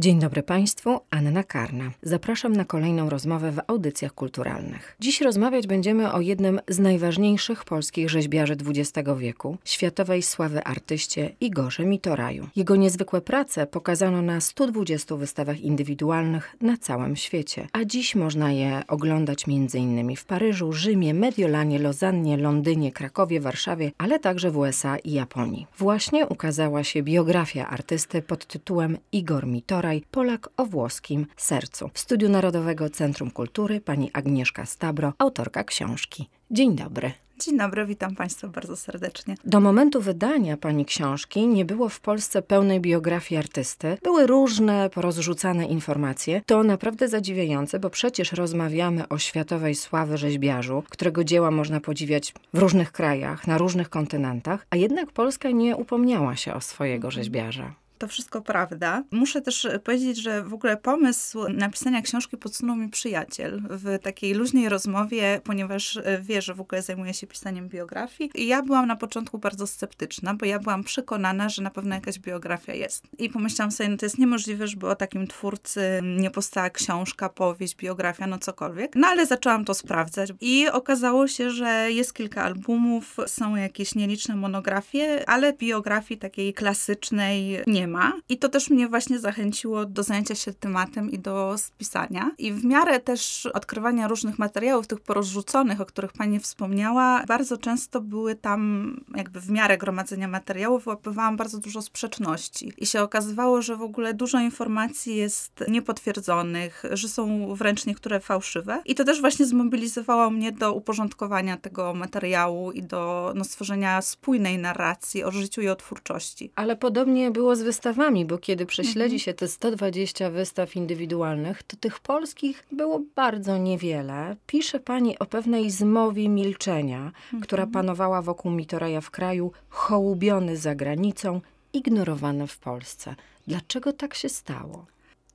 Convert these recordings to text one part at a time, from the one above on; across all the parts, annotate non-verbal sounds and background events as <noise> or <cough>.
Dzień dobry Państwu, Anna Karna. Zapraszam na kolejną rozmowę w audycjach kulturalnych. Dziś rozmawiać będziemy o jednym z najważniejszych polskich rzeźbiarzy XX wieku, światowej sławy artyście Igorze Mitoraju. Jego niezwykłe prace pokazano na 120 wystawach indywidualnych na całym świecie, a dziś można je oglądać m.in. w Paryżu, Rzymie, Mediolanie, Lozannie, Londynie, Krakowie, Warszawie, ale także w USA i Japonii. Właśnie ukazała się biografia artysty pod tytułem Igor Mitoraj Polak o włoskim sercu. W Studiu Narodowego Centrum Kultury pani Agnieszka Stabro, autorka książki. Dzień dobry. Dzień dobry, witam Państwa bardzo serdecznie. Do momentu wydania pani książki nie było w Polsce pełnej biografii artysty. Były różne, porozrzucane informacje. To naprawdę zadziwiające, bo przecież rozmawiamy o światowej sławy rzeźbiarzu, którego dzieła można podziwiać w różnych krajach, na różnych kontynentach, a jednak Polska nie upomniała się o swojego rzeźbiarza to wszystko prawda. Muszę też powiedzieć, że w ogóle pomysł napisania książki podsunął mi przyjaciel w takiej luźnej rozmowie, ponieważ e, wie, że w ogóle zajmuje się pisaniem biografii. I ja byłam na początku bardzo sceptyczna, bo ja byłam przekonana, że na pewno jakaś biografia jest. I pomyślałam sobie, no to jest niemożliwe, żeby o takim twórcy nie powstała książka, powieść, biografia, no cokolwiek. No ale zaczęłam to sprawdzać i okazało się, że jest kilka albumów, są jakieś nieliczne monografie, ale biografii takiej klasycznej nie ma. I to też mnie właśnie zachęciło do zajęcia się tematem i do spisania. I w miarę też odkrywania różnych materiałów, tych porozrzuconych, o których pani wspomniała, bardzo często były tam, jakby w miarę gromadzenia materiałów, wyłapywałam bardzo dużo sprzeczności. I się okazywało, że w ogóle dużo informacji jest niepotwierdzonych, że są wręcz niektóre fałszywe. I to też właśnie zmobilizowało mnie do uporządkowania tego materiału i do no, stworzenia spójnej narracji o życiu i o twórczości. Ale podobnie było z wystawami, bo kiedy prześledzi mhm. się te 120 wystaw indywidualnych, to tych polskich było bardzo niewiele. Pisze pani o pewnej zmowie milczenia, mhm. która panowała wokół Mitoraja w kraju, hołubiony za granicą, ignorowane w Polsce. Dlaczego tak się stało?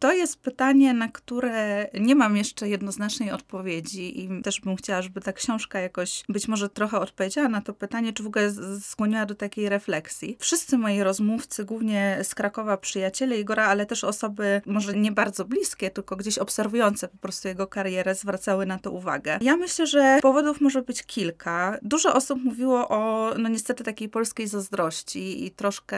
To jest pytanie, na które nie mam jeszcze jednoznacznej odpowiedzi i też bym chciała, żeby ta książka jakoś być może trochę odpowiedziała na to pytanie, czy w ogóle skłoniła do takiej refleksji. Wszyscy moi rozmówcy, głównie z Krakowa przyjaciele Igora, ale też osoby może nie bardzo bliskie, tylko gdzieś obserwujące po prostu jego karierę, zwracały na to uwagę. Ja myślę, że powodów może być kilka. Dużo osób mówiło o, no niestety, takiej polskiej zazdrości i troszkę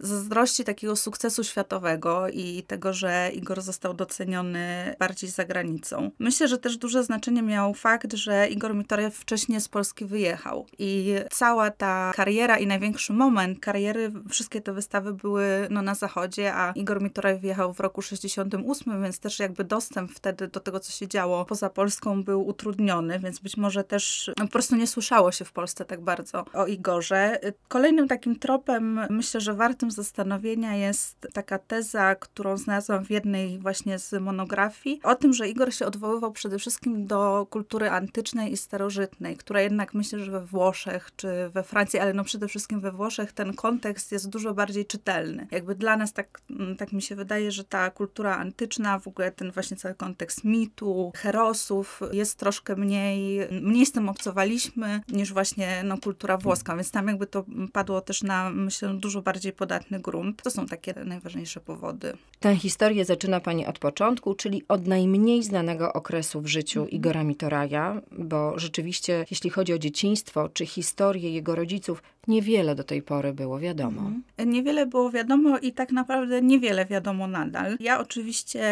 zazdrości takiego sukcesu światowego i tego, że Igor został doceniony bardziej za granicą. Myślę, że też duże znaczenie miał fakt, że Igor Mitorew wcześniej z Polski wyjechał i cała ta kariera i największy moment kariery, wszystkie te wystawy były no, na zachodzie, a Igor Mitorew wyjechał w roku 68, więc też jakby dostęp wtedy do tego, co się działo poza Polską był utrudniony, więc być może też no, po prostu nie słyszało się w Polsce tak bardzo o Igorze. Kolejnym takim tropem, myślę, że wartym zastanowienia jest taka teza, którą znalazłam w jednym jednej właśnie z monografii, o tym, że Igor się odwoływał przede wszystkim do kultury antycznej i starożytnej, która jednak myślę, że we Włoszech czy we Francji, ale no przede wszystkim we Włoszech ten kontekst jest dużo bardziej czytelny. Jakby dla nas tak, mm, tak mi się wydaje, że ta kultura antyczna, w ogóle ten właśnie cały kontekst mitu, herosów jest troszkę mniej, mniej z tym obcowaliśmy niż właśnie no, kultura włoska, więc tam jakby to padło też na, myślę, dużo bardziej podatny grunt. To są takie najważniejsze powody. Tę historię zaczyna pani od początku, czyli od najmniej znanego okresu w życiu mhm. Igora Mitoraja, bo rzeczywiście, jeśli chodzi o dzieciństwo czy historię jego rodziców, niewiele do tej pory było wiadomo. Mhm. Niewiele było wiadomo i tak naprawdę niewiele wiadomo nadal. Ja oczywiście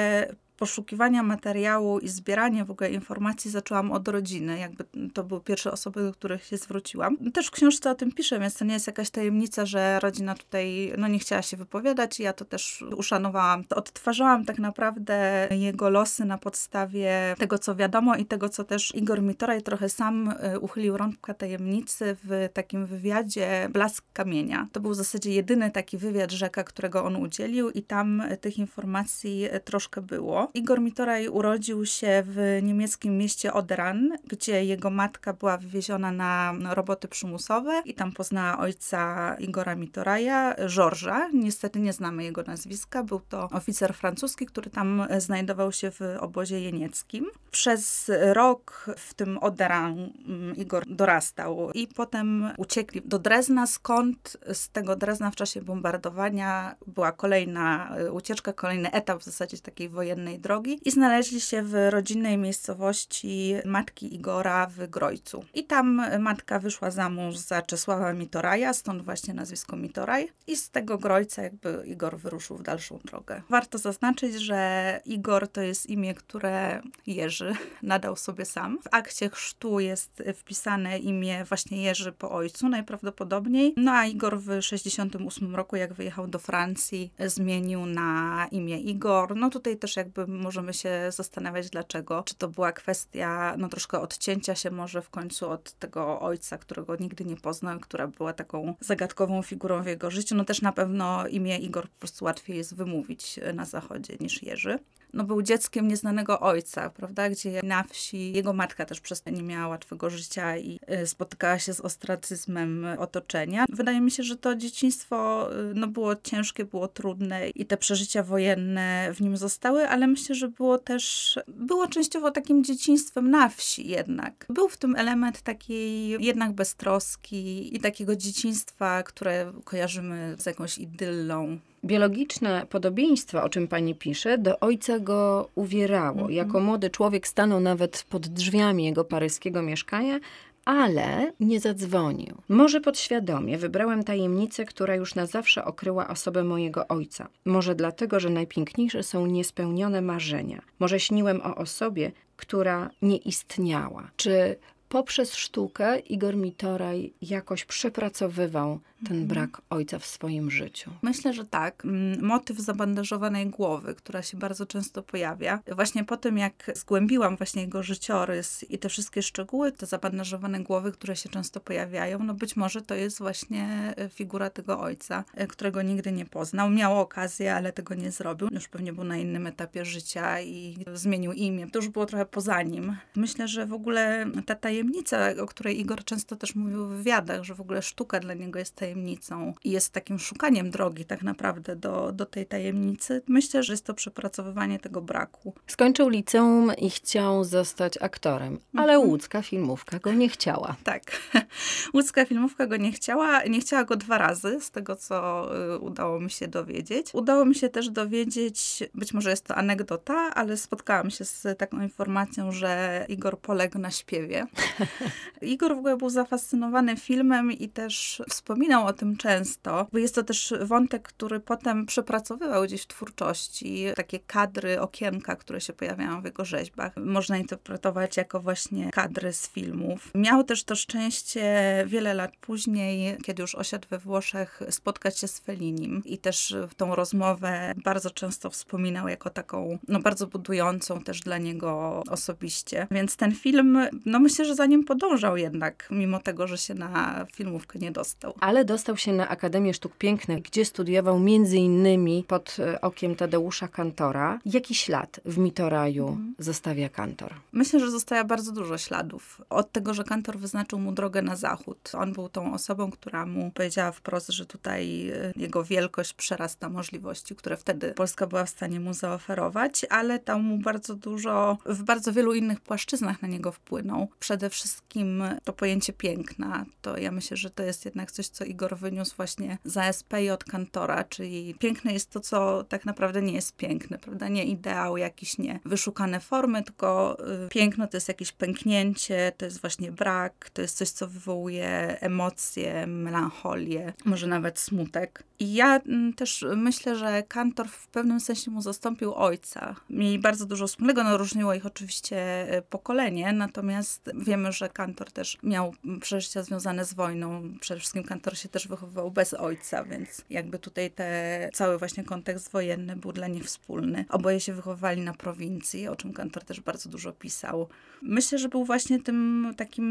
poszukiwania materiału i zbierania w ogóle informacji zaczęłam od rodziny. Jakby to były pierwsze osoby, do których się zwróciłam. Też w książce o tym piszę, więc to nie jest jakaś tajemnica, że rodzina tutaj no, nie chciała się wypowiadać i ja to też uszanowałam. Odtwarzałam tak naprawdę jego losy na podstawie tego, co wiadomo i tego, co też Igor Mitoraj trochę sam e, uchylił rąbka tajemnicy w takim wywiadzie Blask Kamienia. To był w zasadzie jedyny taki wywiad rzeka, którego on udzielił i tam tych informacji troszkę było. Igor Mitoraj urodził się w niemieckim mieście Odran, gdzie jego matka była wywieziona na roboty przymusowe i tam poznała ojca Igora Mitoraja, Georgesa. Niestety nie znamy jego nazwiska. Był to oficer francuski, który tam znajdował się w obozie jenieckim. Przez rok w tym Odran mm, Igor dorastał i potem uciekli do Drezna, skąd z tego Drezna w czasie bombardowania była kolejna e, ucieczka, kolejny etap w zasadzie takiej wojennej drogi i znaleźli się w rodzinnej miejscowości matki Igora w Grojcu. I tam matka wyszła za mąż za Czesława Mitoraja, stąd właśnie nazwisko Mitoraj i z tego Grojca jakby Igor wyruszył w dalszą drogę. Warto zaznaczyć, że Igor to jest imię, które Jerzy <laughs> nadał sobie sam. W akcie chrztu jest wpisane imię właśnie Jerzy po ojcu najprawdopodobniej. No a Igor w 68 roku, jak wyjechał do Francji, zmienił na imię Igor. No tutaj też jakby możemy się zastanawiać dlaczego. Czy to była kwestia no troszkę odcięcia się może w końcu od tego ojca, którego nigdy nie poznał, która była taką zagadkową figurą w jego życiu. No też na pewno imię Igor po prostu łatwiej jest wymówić na zachodzie niż Jerzy no, był dzieckiem nieznanego ojca, prawda, gdzie na wsi jego matka też przez to nie miała łatwego życia i y, spotykała się z ostracyzmem otoczenia. Wydaje mi się, że to dzieciństwo y, no, było ciężkie, było trudne i te przeżycia wojenne w nim zostały, ale myślę, że było też, było częściowo takim dzieciństwem na wsi jednak. Był w tym element takiej jednak beztroski i takiego dzieciństwa, które kojarzymy z jakąś idyllą biologiczne podobieństwo, o czym pani pisze, do ojca go uwierało. -hmm. Jako młody człowiek stanął nawet pod drzwiami jego paryskiego mieszkania, ale nie zadzwonił. Może podświadomie wybrałem tajemnicę, która już na zawsze okryła osobę mojego ojca. Może dlatego, że najpiękniejsze są niespełnione marzenia. Może śniłem o osobie, która nie istniała. Czy poprzez sztukę Igor Mitoraj jakoś przepracowywał ten mhm. brak ojca w swoim życiu. Myślę, że tak. Motyw zabandażowanej głowy, która się bardzo często pojawia. Właśnie po tym, jak zgłębiłam właśnie jego życiorys i te wszystkie szczegóły, te zabandażowane głowy, które się często pojawiają, no być może to jest właśnie e, figura tego ojca, e, którego nigdy nie poznał. Miał okazję, ale tego nie zrobił. Już pewnie był na innym etapie życia i zmienił imię. To już było trochę poza nim. Myślę, że w ogóle ta tajemnica, o której Igor często też mówił w wywiadach, że w ogóle sztuka dla niego jest tajemnicą, i jest takim szukaniem drogi tak naprawdę do, do tej tajemnicy, myślę, że jest to przepracowywanie tego braku. Skończył liceum i chciał zostać aktorem, ale mhm. łódzka filmówka go nie chciała. Tak, <laughs> łódzka filmówka go nie chciała. Nie chciała go dwa razy, z tego co y, udało mi się dowiedzieć. Udało mi się też dowiedzieć, być może jest to anegdota, ale spotkałam się z taką informacją, że Igor poległ na śpiewie. <laughs> Igor w ogóle był zafascynowany filmem i też wspominał o tym często, bo jest to też wątek, który potem przepracowywał gdzieś w twórczości. Takie kadry, okienka, które się pojawiają w jego rzeźbach, można interpretować jako właśnie kadry z filmów. Miał też to szczęście wiele lat później, kiedy już osiadł we Włoszech, spotkać się z Fellinim i też tą rozmowę bardzo często wspominał jako taką, no bardzo budującą też dla niego osobiście. Więc ten film, no myślę, że za nim podążał jednak, mimo tego, że się na filmówkę nie dostał. Ale do dostał się na Akademię Sztuk Pięknych, gdzie studiował między innymi pod e, okiem Tadeusza Kantora. Jaki ślad w Mitoraju mhm. zostawia Kantor? Myślę, że zostawia bardzo dużo śladów. Od tego, że Kantor wyznaczył mu drogę na zachód. On był tą osobą, która mu powiedziała wprost, że tutaj e, jego wielkość przerasta możliwości, które wtedy Polska była w stanie mu zaoferować, ale dał mu bardzo dużo, w bardzo wielu innych płaszczyznach na niego wpłynął. Przede wszystkim to pojęcie piękna. To ja myślę, że to jest jednak coś, co Igor wyniósł właśnie za SP od Kantora, czyli piękne jest to, co tak naprawdę nie jest piękne, prawda? Nie ideał, jakieś nie wyszukane formy, tylko y, piękno to jest jakieś pęknięcie, to jest właśnie brak, to jest coś, co wywołuje emocje, melancholię, może nawet smutek. I ja mm, też myślę, że Kantor w pewnym sensie mu zastąpił ojca. Mieli bardzo dużo wspólnego, no różniło ich oczywiście y, pokolenie, natomiast wiemy, że Kantor też miał przeżycia związane z wojną. Przede wszystkim Kantor się też wychowywał bez ojca, więc jakby tutaj te, cały właśnie kontekst wojenny był dla nich wspólny. Oboje się wychowywali na prowincji, o czym Kantor też bardzo dużo pisał. Myślę, że był właśnie tym takim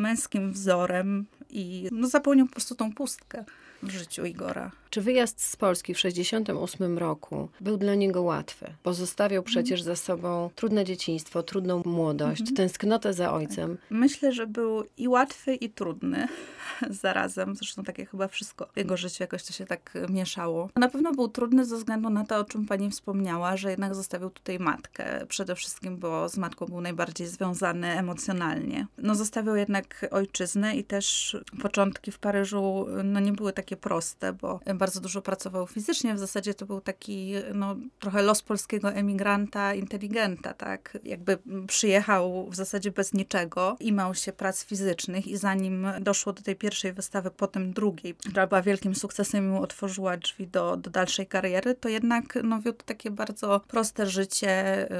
męskim wzorem i no, zapełnił po prostu tą pustkę. W życiu Igora. Czy wyjazd z Polski w 1968 roku był dla niego łatwy? Pozostawiał przecież za sobą trudne dzieciństwo, trudną młodość, mhm. tęsknotę za ojcem. Myślę, że był i łatwy, i trudny <laughs> zarazem. Zresztą takie chyba wszystko w jego życiu jakoś to się tak mieszało. Na pewno był trudny ze względu na to, o czym pani wspomniała, że jednak zostawił tutaj matkę. Przede wszystkim, bo z matką był najbardziej związany emocjonalnie. No zostawił jednak ojczyznę i też początki w Paryżu no nie były takie proste, bo bardzo dużo pracował fizycznie. W zasadzie to był taki no, trochę los polskiego emigranta, inteligenta, tak? Jakby przyjechał w zasadzie bez niczego, imał się prac fizycznych i zanim doszło do tej pierwszej wystawy, potem drugiej, która była wielkim sukcesem i mu otworzyła drzwi do, do dalszej kariery, to jednak no, wiódł takie bardzo proste życie,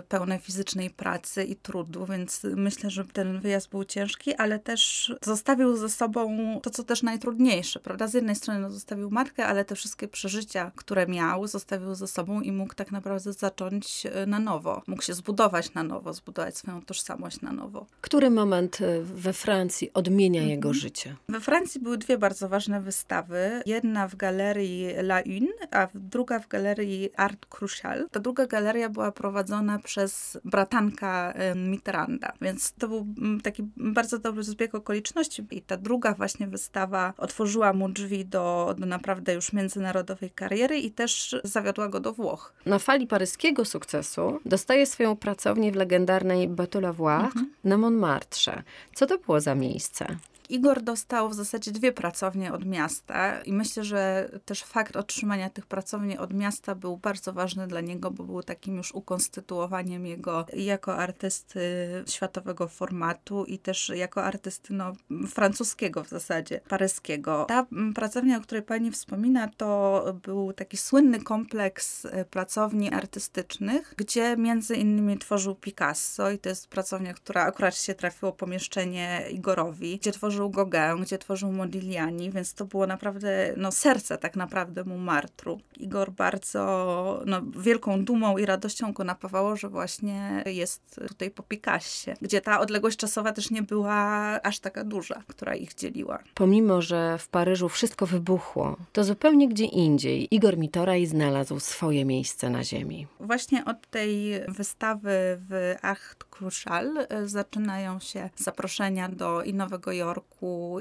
pełne fizycznej pracy i trudu, więc myślę, że ten wyjazd był ciężki, ale też zostawił ze sobą to, co też najtrudniejsze, prawda? Z jednej strony no, zostawił matkę, ale te wszystkie przeżycia, które miał, zostawił ze sobą i mógł tak naprawdę zacząć e, na nowo. Mógł się zbudować na nowo, zbudować swoją tożsamość na nowo. Który moment e, we Francji odmienia mhm. jego życie? We Francji były dwie bardzo ważne wystawy. Jedna w galerii La Une, a druga w galerii Art Crucial. Ta druga galeria była prowadzona przez bratanka Mitterranda, więc to był mm, taki bardzo dobry zbieg okoliczności i ta druga właśnie wystawa otworzyła mu drzwi do, do naprawdę już międzynarodowej kariery i też zawiodła go do Włoch. Na fali paryskiego sukcesu dostaje swoją pracownię w legendarnej Bateau Lavoie mhm. na Montmartre. Co to było za miejsce? Igor dostał w zasadzie dwie pracownie od miasta i myślę, że też fakt otrzymania tych pracowni od miasta był bardzo ważny dla niego, bo był takim już ukonstytuowaniem jego jako artysty światowego formatu i też jako artysty no, francuskiego w zasadzie, paryskiego. Ta pracownia, o której pani wspomina, to był taki słynny kompleks e, pracowni artystycznych, gdzie między innymi tworzył Picasso i to jest pracownia, która akurat się trafiło pomieszczenie Igorowi, gdzie tworzył tworzył Gauguin, gdzie tworzył Modigliani, więc to było naprawdę no, serce tak naprawdę mu Martru. Igor bardzo no, wielką dumą i radością go napawało, że właśnie jest tutaj po Picassie, gdzie ta odległość czasowa też nie była aż taka duża, która ich dzieliła. Pomimo, że w Paryżu wszystko wybuchło, to zupełnie gdzie indziej Igor Mitoraj znalazł swoje miejsce na ziemi. Właśnie od tej wystawy w Acht Crucial e, zaczynają się zaproszenia do i Nowego Jorku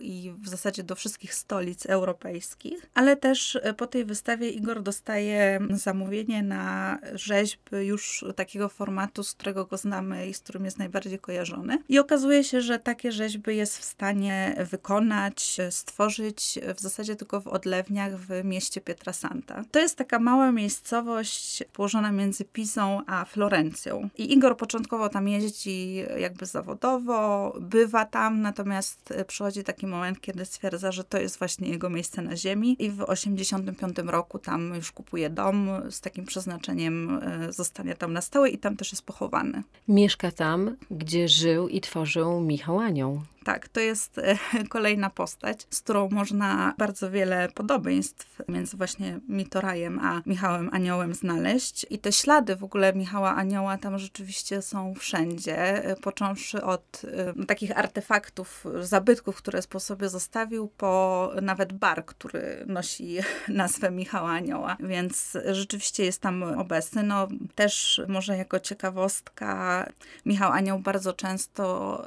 i w zasadzie do wszystkich stolic europejskich, ale też e, po tej wystawie Igor dostaje zamówienie na rzeźby już takiego formatu, z którego go znamy i z którym jest najbardziej kojarzony. I okazuje się, że takie rzeźby jest w stanie wykonać, stworzyć w zasadzie tylko w odlewniach w mieście Pietrasanta. To jest taka mała miejscowość położona między Pizą a Florencją. I Igor początkowo tam jeździ jakby zawodowo, bywa tam, natomiast przychodzi taki moment, kiedy stwierdza, że to jest właśnie jego miejsce na ziemi i w 85 roku tam już kupuje dom z takim przeznaczeniem e, zostania tam na stałe i tam też jest pochowany. Mieszka tam, gdzie żył i tworzył Michał Anioł. Tak, to jest e, <laughs> kolejna postać, z którą można bardzo wiele podobieństw między właśnie Mitorajem a Michałem Aniołem znaleźć. I te ślady w ogóle Michała Anioła tam rzeczywiście są wszędzie, e, począwszy od y, takich artefaktów, zabytków, które po sobie zostawił, po nawet bar, który nosi <laughs> nazwę Michała Anioła. Więc rzeczywiście jest tam obecny. No też może jako ciekawostka, Michał Anioł bardzo często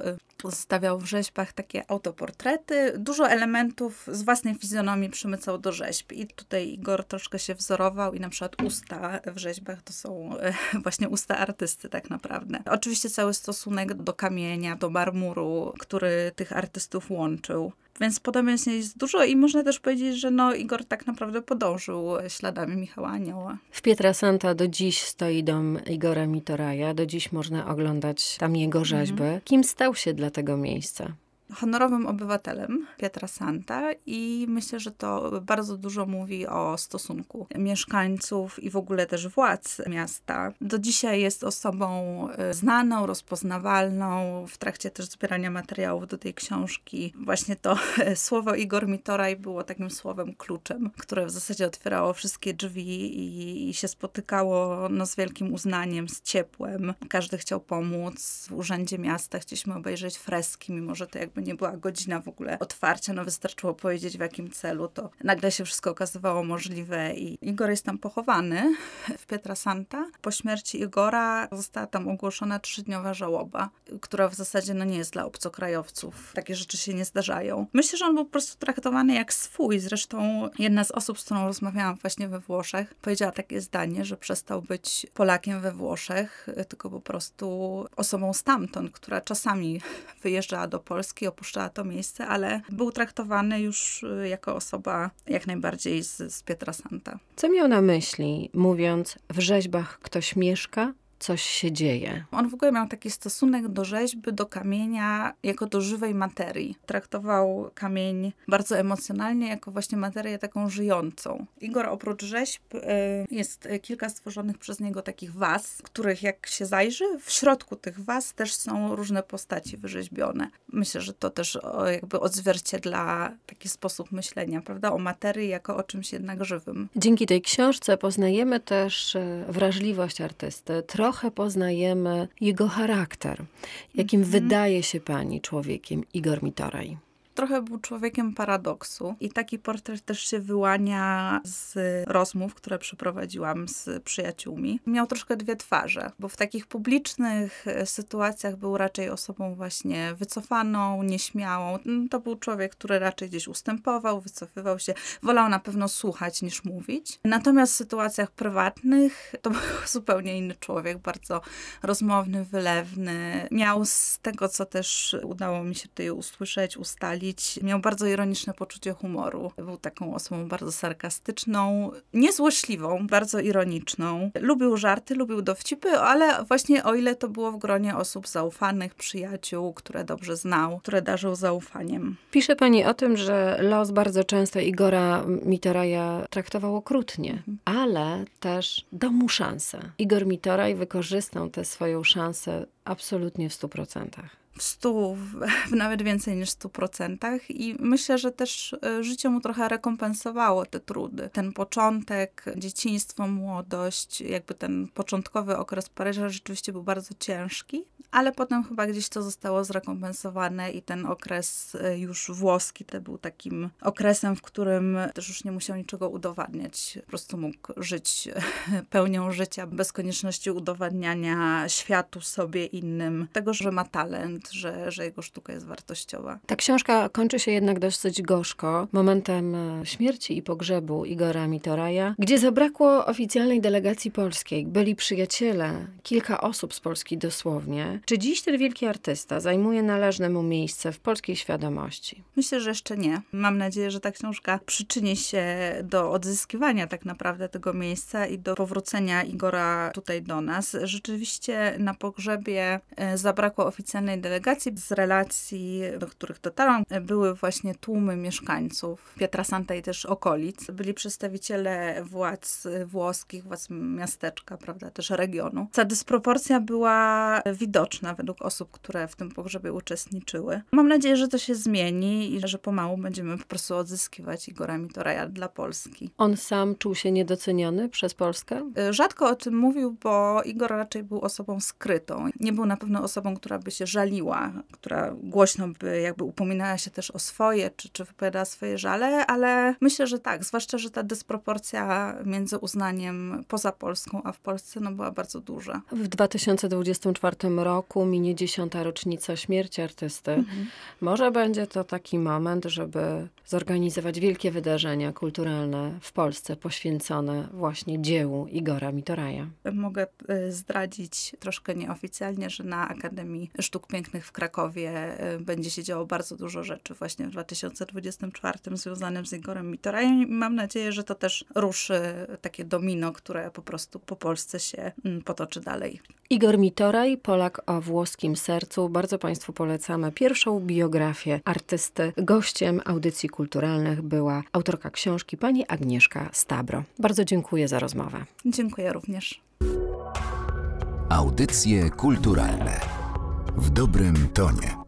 zostawiał w rzeźbach takie autoportrety. Dużo elementów z własnej fizjonomii przymycał do rzeźb. I tutaj Igor troszkę się wzorował i na przykład usta w rzeźbach to są e, <laughs> właśnie usta artysty tak naprawdę. Oczywiście cały stosunek do kamienia, do marmuru, który tych artystów łączył. Więc podobieństw jest dużo i można też powiedzieć, że no Igor tak naprawdę podążył śladami Michała Anioła. W Pietrasanta do dziś stoi dom Igora Mitoraja. Do dziś można oglądać tam jego rzeźby. Mhm. Kim stał się dla tego miejsca? Honorowym obywatelem Pietra Santa i myślę, że to bardzo dużo mówi o stosunku mieszkańców i w ogóle też władz miasta. Do dzisiaj jest osobą e, znaną, rozpoznawalną. W trakcie też zbierania materiałów do tej książki właśnie to <laughs> słowo Igor Mitoraj było takim słowem kluczem, które w zasadzie otwierało wszystkie drzwi i, i się spotykało no, z wielkim uznaniem, z ciepłem. Każdy chciał pomóc. W Urzędzie Miasta chcieliśmy obejrzeć freski, mimo że to jakby nie była godzina w ogóle otwarcia, no wystarczyło powiedzieć w jakim celu, to nagle się wszystko okazywało możliwe i Igor jest tam pochowany w Pietrasanta. Po śmierci Igora została tam ogłoszona trzydniowa żałoba, która w zasadzie no nie jest dla obcokrajowców. Takie rzeczy się nie zdarzają. Myślę, że on był po prostu traktowany jak swój. Zresztą jedna z osób, z którą rozmawiałam właśnie we Włoszech, powiedziała takie zdanie, że przestał być Polakiem we Włoszech, tylko po prostu osobą stamtąd, która czasami wyjeżdżała do Polski, opuszczała to miejsce, ale był traktowany już y, jako osoba jak najbardziej z, z Pietrasanta. Co miał na myśli, mówiąc, w rzeźbach ktoś mieszka, coś się dzieje. On w ogóle miał taki stosunek do rzeźby, do kamienia jako do żywej materii. Traktował kamień bardzo emocjonalnie, jako właśnie materię taką żyjącą. Igor oprócz rzeźb y, jest kilka stworzonych przez niego takich was, których jak się zajrzy, w środku tych was też są różne postaci wyrzeźbione. Myślę, że to też jakby odzwierciedla taki sposób myślenia, prawda, o materii jako o czymś jednak żywym. Dzięki tej książce poznajemy też y, wrażliwość artysty, trochę trochę poznajemy jego charakter. Jakim mm -hmm. wydaje się pani człowiekiem Igor Mitoraj? Trochę był człowiekiem paradoksu i taki portret też się wyłania z rozmów, które przeprowadziłam z przyjaciółmi. Miał troszkę dwie twarze, bo w takich publicznych e, sytuacjach był raczej osobą właśnie wycofaną, nieśmiałą. Mm, to był człowiek, który raczej gdzieś ustępował, wycofywał się, wolał na pewno słuchać niż mówić. Natomiast w sytuacjach prywatnych to <laughs> był zupełnie inny człowiek, bardzo rozmowny, wylewny. Miał z tego, co też udało mi się tutaj usłyszeć, ustalić, miał bardzo ironiczne poczucie humoru. Był taką osobą bardzo sarkastyczną, niezłośliwą, bardzo ironiczną. Lubił żarty, lubił dowcipy, ale właśnie o ile to było w gronie osób zaufanych, przyjaciół, które dobrze znał, które darzył zaufaniem. Pisze pani o tym, że los bardzo często Igora Mitoraja traktował okrutnie, mhm. ale też dał mu szansę. Igor Mitoraj wykorzystał tę swoją szansę absolutnie w stu procentach w stu, w <laughs> nawet więcej niż stu procentach i myślę, że też e, życie mu trochę rekompensowało te trudy. Ten początek, dzieciństwo, młodość, jakby ten początkowy okres Paryża rzeczywiście był bardzo ciężki, ale potem chyba gdzieś to zostało zrekompensowane i ten okres e, już włoski to był takim okresem, w którym też już nie musiał niczego udowadniać. Po prostu mógł żyć <laughs> pełnią życia bez konieczności udowadniania światu, sobie, innym, tego, że ma talent, że, że jego sztuka jest wartościowa. Ta książka kończy się jednak dosyć gorzko momentem e, śmierci i pogrzebu Igora Mitoraja, gdzie zabrakło oficjalnej delegacji polskiej. Byli przyjaciele, kilka osób z Polski dosłownie. Czy dziś ten wielki artysta zajmuje należne mu miejsce w polskiej świadomości? Myślę, że jeszcze nie. Mam nadzieję, że ta książka przyczyni się do odzyskiwania tak naprawdę tego miejsca i do powrócenia Igora tutaj do nas. Rzeczywiście na pogrzebie e, zabrakło oficjalnej delegacji delegacji z relacji, do których dotarłam, były właśnie tłumy mieszkańców Pietrasanta i też okolic. Byli przedstawiciele władz włoskich, władz miasteczka, prawda, też regionu. Ta dysproporcja była widoczna według osób, które w tym pogrzebie uczestniczyły. Mam nadzieję, że to się zmieni i że pomału będziemy po prostu odzyskiwać Igora Mitoraja dla Polski. On sam czuł się niedoceniony przez Polskę? Rzadko o tym mówił, bo Igor raczej był osobą skrytą. Nie był na pewno osobą, która by się żaliła która głośno by jakby upominała się też o swoje, czy, czy wypowiadała swoje żale, ale myślę, że tak, zwłaszcza, że ta dysproporcja między uznaniem poza Polską, a w Polsce no, była bardzo duża. W 2024 roku minie dziesiąta rocznica śmierci artysty. Mhm. Może będzie to taki moment, żeby zorganizować wielkie wydarzenia kulturalne w Polsce poświęcone właśnie dziełu Igora Mitoraja. Mogę y, zdradzić troszkę nieoficjalnie, że na Akademii Sztuk Pięknych w Krakowie y, będzie się działo bardzo dużo rzeczy właśnie w 2024 związanym z Igorem Mitorajem i mam nadzieję, że to też ruszy takie domino, które po prostu po Polsce się mm, potoczy dalej. Igor Mitoraj, Polak o włoskim sercu. Bardzo Państwu polecamy pierwszą biografię artysty. Gościem audycji kulturalnych była autorka książki pani Agnieszka Stabro. Bardzo dziękuję za rozmowę. Dziękuję również. Audycje kulturalne w dobrym tonie.